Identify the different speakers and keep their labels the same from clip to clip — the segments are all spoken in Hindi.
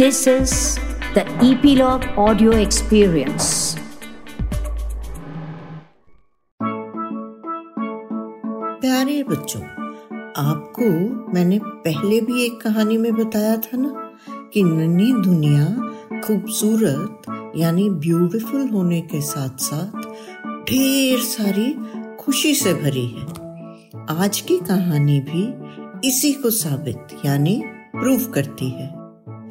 Speaker 1: This is the Epilogue Audio Experience.
Speaker 2: प्यारे बच्चों, आपको मैंने पहले भी एक कहानी में बताया था ना कि नन्ही दुनिया खूबसूरत यानी ब्यूटीफुल होने के साथ साथ ढेर सारी खुशी से भरी है आज की कहानी भी इसी को साबित, यानी प्रूव करती है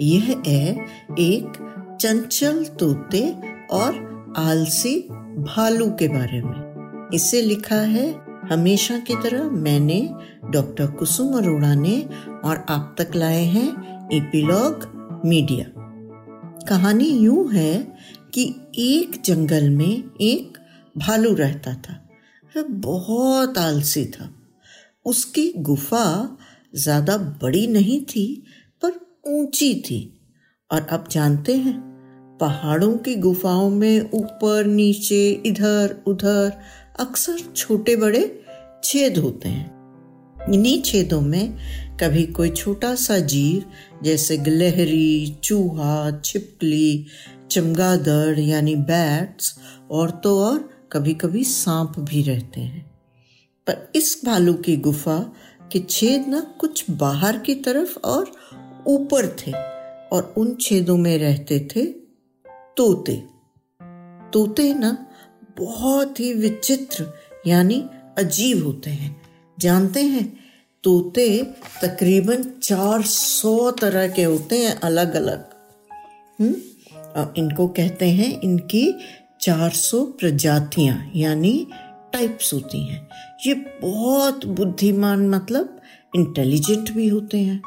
Speaker 2: यह है एक चंचल तोते और आलसी भालू के बारे में। इसे लिखा है, हमेशा की तरह मैंने डॉक्टर कुसुम अरोड़ा ने और आप तक लाए हैं एपिलॉग मीडिया। कहानी यूँ है कि एक जंगल में एक भालू रहता था। वह बहुत आलसी था। उसकी गुफा ज़्यादा बड़ी नहीं थी ऊँची थी और आप जानते हैं पहाड़ों की गुफाओं में ऊपर, नीचे, इधर, उधर अक्सर छोटे बड़े छेद होते हैं। इन्हीं छेदों में कभी कोई छोटा सा जीव जैसे गिलहरी, चूहा, छिपकली, चमगादड़, यानी बैट्स, और तो और कभी कभी सांप भी रहते हैं। पर इस भालू की गुफा के छेद ना कुछ बाहर की तरफ़ और ऊपर थे और उन छेदों में रहते थे तोते। तोते ना बहुत ही विचित्र यानी अजीब होते हैं। जानते हैं? तोते तकरीबन 400 तरह के होते हैं अलग अलग हम्म इनको कहते हैं इनकी 400 प्रजातियाँ यानी टाइप्स होती हैं। ये बहुत बुद्धिमान मतलब इंटेलिजेंट भी होते हैं।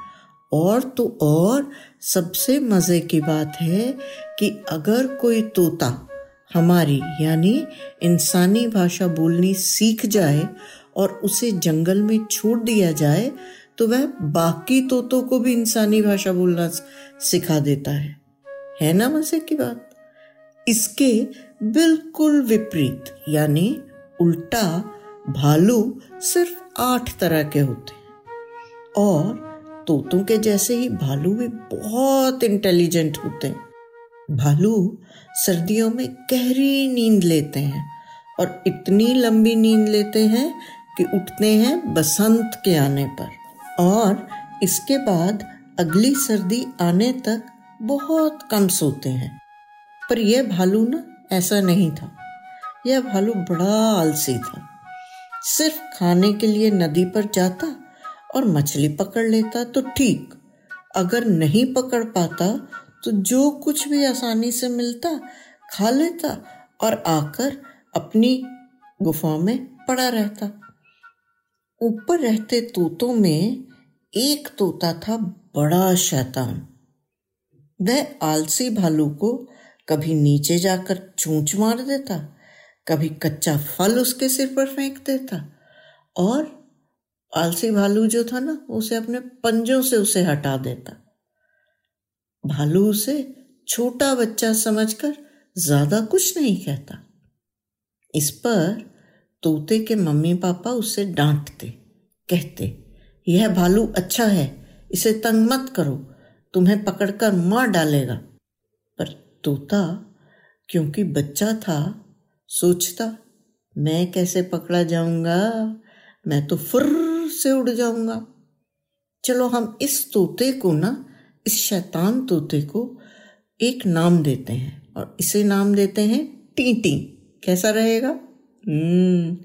Speaker 2: और तो और सबसे मज़े की बात है कि अगर कोई तोता हमारी, यानी इंसानी भाषा बोलनी सीख जाए और उसे जंगल में छोड़ दिया जाए तो वह बाकी तोतों को भी इंसानी भाषा बोलना सिखा देता है। है ना मज़े की बात? इसके बिल्कुल विपरीत, यानी उल्टा भालू सिर्फ़ आठ तरह के होते हैं। और तोतों के जैसे ही भालू भी बहुत इंटेलिजेंट होते हैं। भालू सर्दियों में गहरी नींद लेते हैं और इतनी लंबी नींद लेते हैं कि उठते हैं बसंत के आने पर। और इसके बाद अगली सर्दी आने तक बहुत कम सोते हैं। पर यह भालू ना ऐसा नहीं था। यह भालू बड़ा आलसी था। सिर्फ़ खाने के लिए नदी पर जाता और मछली पकड़ लेता तो ठीक। अगर नहीं पकड़ पाता तो जो कुछ भी आसानी से मिलता, खा लेता और आकर अपनी गुफा में पड़ा रहता। ऊपर रहते तोतों में एक तोता था बड़ा शैतान। वह आलसी भालू को कभी नीचे जाकर चूंच मार देता, कभी कच्चा फल उसके सिर पर फेंक देता और आलसी भालू जो था ना, उसे अपने पंजों से उसे हटा देता। भालू उसे छोटा बच्चा समझकर ज़्यादा कुछ नहीं कहता। इस पर तोते के मम्मी पापा उसे डांटते, कहते, यह भालू अच्छा है, इसे तंग मत करो, तुम्हें पकड़कर मार डालेगा। पर तोता, क्योंकि बच्चा था, सोचता, मैं कैसे पकड़ा जाऊँगा? मैं तो फुर से उड़ जाऊँगा। चलो हम इस तोते को ना, इस शैतान तोते को एक नाम देते हैं और इसे नाम देते हैं टीटी। कैसा रहेगा? हम्म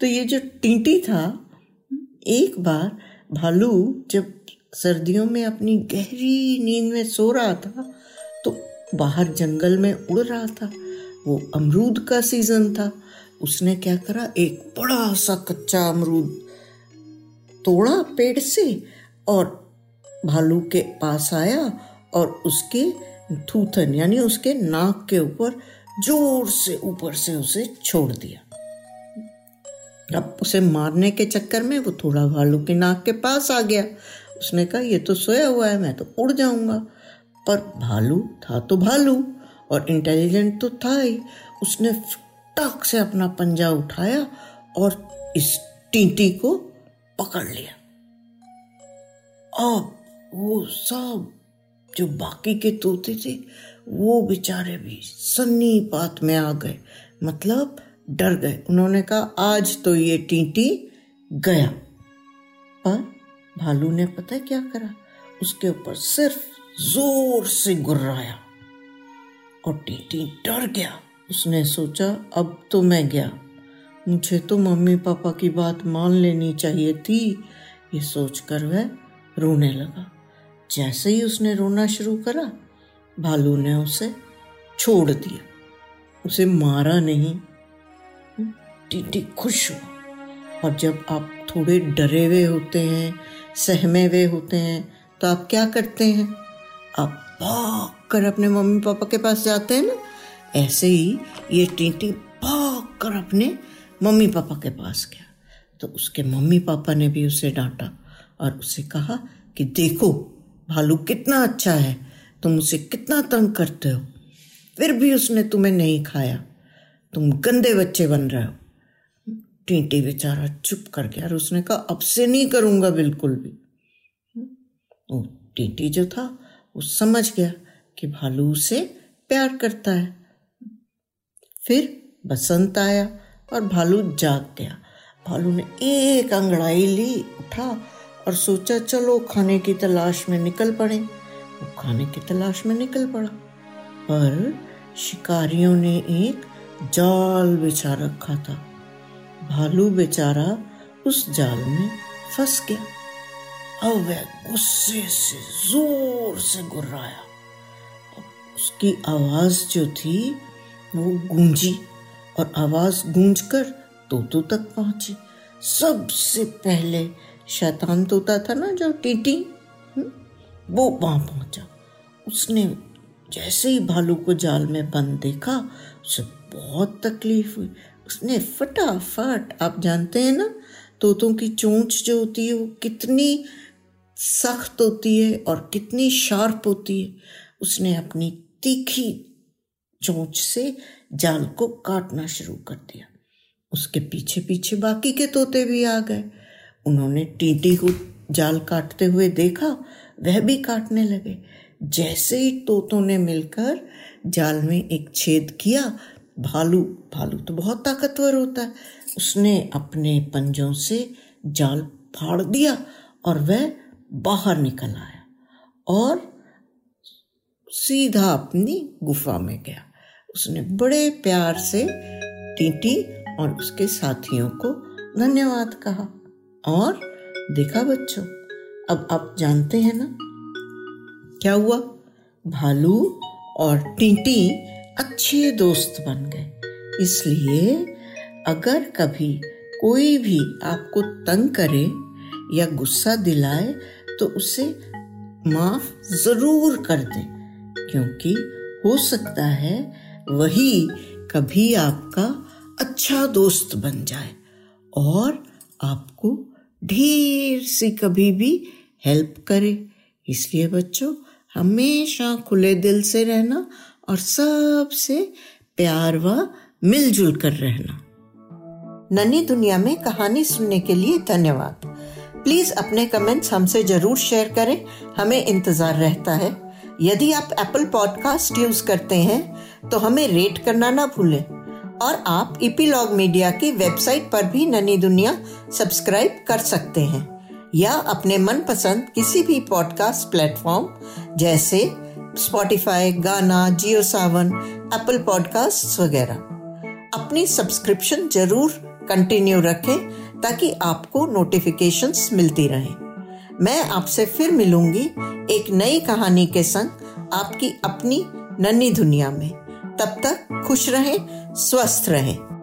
Speaker 2: तो ये जो टीटी था, एक बार भालू जब सर्दियों में अपनी गहरी नींद में सो रहा था तो बाहर जंगल में उड़ रहा था। वो अमरूद का सीज़न था। उसने क्या करा? एक बड़ा सा कच्चा अमरूद तोड़ा पेड़ से और भालू के पास आया और उसके थूथन, यानी उसके नाक के ऊपर, ज़ोर से ऊपर से उसे छोड़ दिया। अब उसे मारने के चक्कर में वो थोड़ा भालू के नाक के पास आ गया। उसने कहा, ये तो सोया हुआ है, मैं तो उड़ जाऊँगा। पर भालू था तो भालू और इंटेलिजेंट तो था ही। उसने टक से अपना पंजा उठाया और इस टीटी को पकड़ लिया। अब वो सब जो बाकी के तोते थे, वो बेचारे भी सन्नी पात में आ गए। मतलब डर गए। उन्होंने कहा, आज तो ये टीटी गया। पर भालू ने पता क्या करा? उसके ऊपर सिर्फ़ ज़ोर से गुर्राया। और टीटी डर गया। उसने सोचा, अब तो मैं गया। मुझे तो मम्मी पापा की बात मान लेनी चाहिए थी। ये सोचकर वह रोने लगा। जैसे ही उसने रोना शुरू करा, भालू ने उसे छोड़ दिया। उसे मारा नहीं। टीटी खुश हुआ। और जब आप थोड़े डरे हुए होते हैं, सहमे हुए होते हैं तो आप क्या करते हैं? आप भाग कर अपने मम्मी पापा के पास जाते हैं ना? ऐसे ही ये टीटी भाग कर अपने मम्मी पापा के पास गया। तो उसके मम्मी पापा ने भी उसे डांटा और उसे कहा कि देखो, भालू कितना अच्छा है, तुम उसे कितना तंग करते हो। फिर भी उसने तुम्हें नहीं खाया। तुम गंदे बच्चे बन रहे हो। टीटी बेचारा चुप कर गया और उसने कहा, अब से नहीं करूँगा बिल्कुल भी। वो टीटी जो था, वो समझ गया कि भालू उसे प्यार करता है। फिर बसंत आया। और भालू जाग गया। भालू ने एक अंगड़ाई ली, उठा और सोचा, चलो, खाने की तलाश में निकल पड़े। वो खाने की तलाश में निकल पड़ा। पर शिकारियों ने एक जाल बिछा रखा था। भालू बेचारा उस जाल में फंस गया। अब वह गुस्से से, ज़ोर से गुर्राया। उसकी आवाज़ जो थी, वो गूंजी। और आवाज़ गूंजकर तोतों तक पहुँची। सबसे पहले शैतान तोता था ना जो टीटी हम्म, वो वहाँ पहुँचा। उसने जैसे ही भालू को जाल में बंद देखा उसे बहुत तकलीफ़ हुई। उसने फटाफट आप जानते हैं ना तोतों की चोंच जो होती है वो कितनी सख्त होती है और कितनी शार्प होती है। उसने अपनी तीखी चोंच से जाल को काटना शुरू कर दिया। उसके पीछे पीछे बाकी के तोते भी आ गए। उन्होंने टीटी को जाल काटते हुए देखा, वह भी काटने लगे। जैसे ही तोतों ने मिलकर जाल में एक छेद किया, भालू भालू तो बहुत ताकतवर होता है। उसने अपने पंजों से जाल फाड़ दिया और वह बाहर निकल आया और सीधा अपनी गुफा में गया। उसने बड़े प्यार से टीटी और उसके साथियों को धन्यवाद कहा। और देखा बच्चों, अब आप जानते हैं ना, क्या हुआ? भालू और टीटी अच्छे दोस्त बन गए। इसलिए अगर कभी कोई भी आपको तंग करे या गुस्सा दिलाए तो उसे माफ़ ज़रूर कर दे, क्योंकि हो सकता है वही कभी आपका अच्छा दोस्त बन जाए और आपको ढेर सी कभी भी हेल्प करे। इसलिए बच्चों, हमेशा खुले दिल से रहना और सबसे प्यार व मिलजुल कर रहना। नन्ही दुनिया में कहानी सुनने के लिए धन्यवाद। प्लीज़ अपने कमेंट्स हमसे ज़रूर शेयर करें। हमें इंतज़ार रहता है। यदि आप एप्पल पॉडकास्ट यूज़ करते हैं तो हमें रेट करना ना भूलें। और आप इपीलॉग मीडिया की वेबसाइट पर भी ननी दुनिया सब्सक्राइब कर सकते हैं। या अपने मनपसंद किसी भी पॉडकास्ट प्लेटफॉर्म जैसे स्पॉटिफाई गाना जियो सावन एप्पल पॉडकास्ट वगैरह। अपनी सब्सक्रिप्शन ज़रूर कंटिन्यू रखें, ताकि आपको नोटिफिकेशंस मिलती रहें। मैं आपसे फिर मिलूँगी एक नई कहानी के संग आपकी अपनी नन्ही दुनिया में। तब तक खुश रहें स्वस्थ रहें।